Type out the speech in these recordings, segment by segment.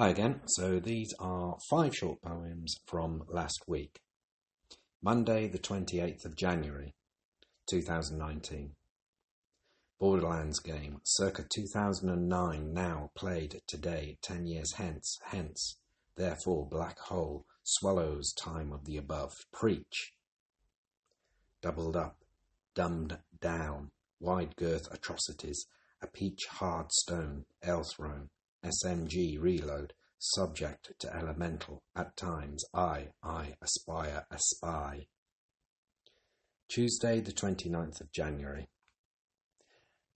Hi again. So these are five short poems from last week. Monday, the 28th of January, 2019. Borderlands game, circa 2009, now played today, 10 years hence, hence, therefore, black hole, swallows time of the above, preach. Doubled up, dumbed down, wide girth atrocities, a peach hard stone, Elthrone, SMG reload, subject to elemental, at times I, I aspire, a spy. Tuesday the 29th of January.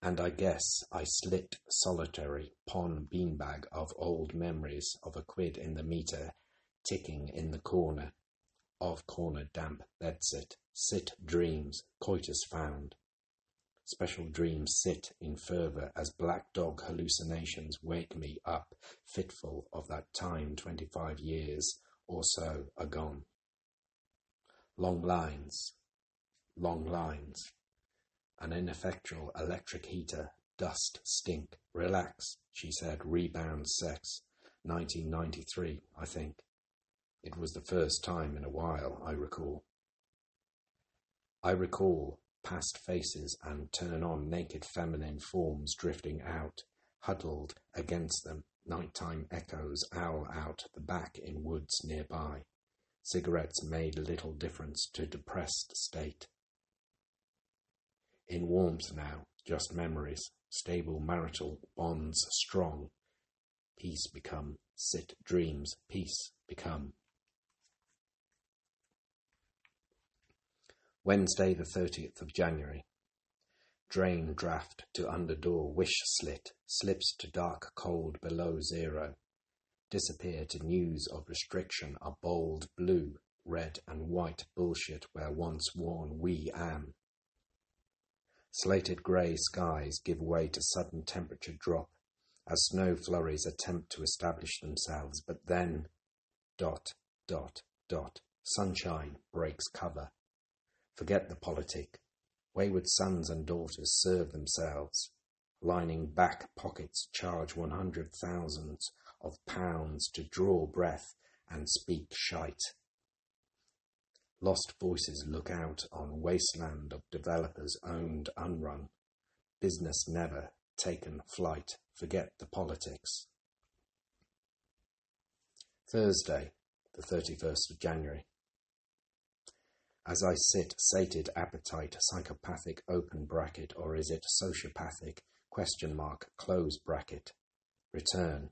And I guess I slit solitary pon beanbag of old memories of a quid in the meter ticking in the corner of corner damp bedsit, sit dreams, coitus found. Special dreams sit in fervour as black dog hallucinations wake me up, fitful of that time twenty five years or so agone. Long lines, long lines. An ineffectual electric heater, dust, stink, relax, she said, rebound sex. 1993, I think. It was the first time in a while, I recall. I recall past faces and turn on naked feminine forms drifting out, huddled against them, nighttime echoes owl out the back in woods nearby. Cigarettes made little difference to depressed state. In warmth now, just memories, stable marital bonds strong. Peace become, sit dreams, peace become. Wednesday, the 30th of January. Drain draft to under door, wish slit, slips to dark cold below zero. Disappear to news of restriction are bold blue, red and white bullshit where once worn we am. Slated grey skies give way to sudden temperature drop as snow flurries attempt to establish themselves, but then dot, dot, dot, sunshine breaks cover Forget the politic. Wayward sons and daughters serve themselves. Lining back pockets charge one hundred thousands of pounds to draw breath and speak shite. Lost voices look out on wasteland of developers owned unrun. Business never taken flight. Forget the politics. Thursday, the 31st of January. As I sit, sated appetite, psychopathic open bracket, or is it sociopathic question mark close bracket? Return.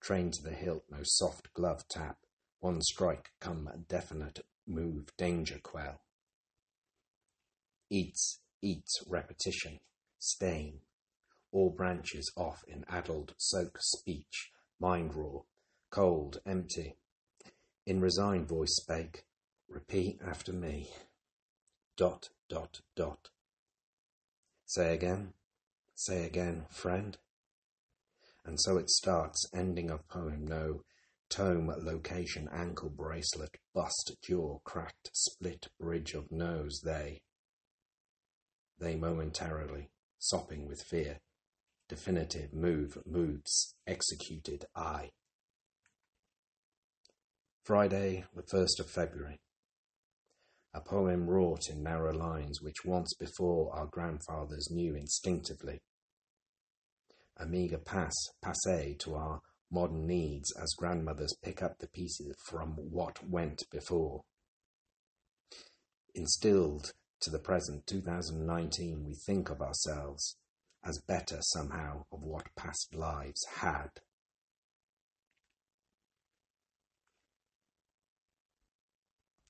Train to the hilt, no soft glove tap. One strike come definite move, danger quell. Eats, eats, repetition, stain. All branches off in addled soak speech, mind raw, cold, empty. In resigned voice spake, Repeat after me. Dot, dot, dot. Say again. Say again, friend. And so it starts, ending of poem, no tome, location, ankle bracelet, bust, jaw, cracked, split, bridge of nose, they. They momentarily, sopping with fear. Definitive move, moods, executed, I. Friday, the 1st of February a poem wrought in narrow lines which once before our grandfathers knew instinctively. A meagre pass, passe to our modern needs as grandmothers pick up the pieces from what went before. Instilled to the present 2019, we think of ourselves as better somehow of what past lives had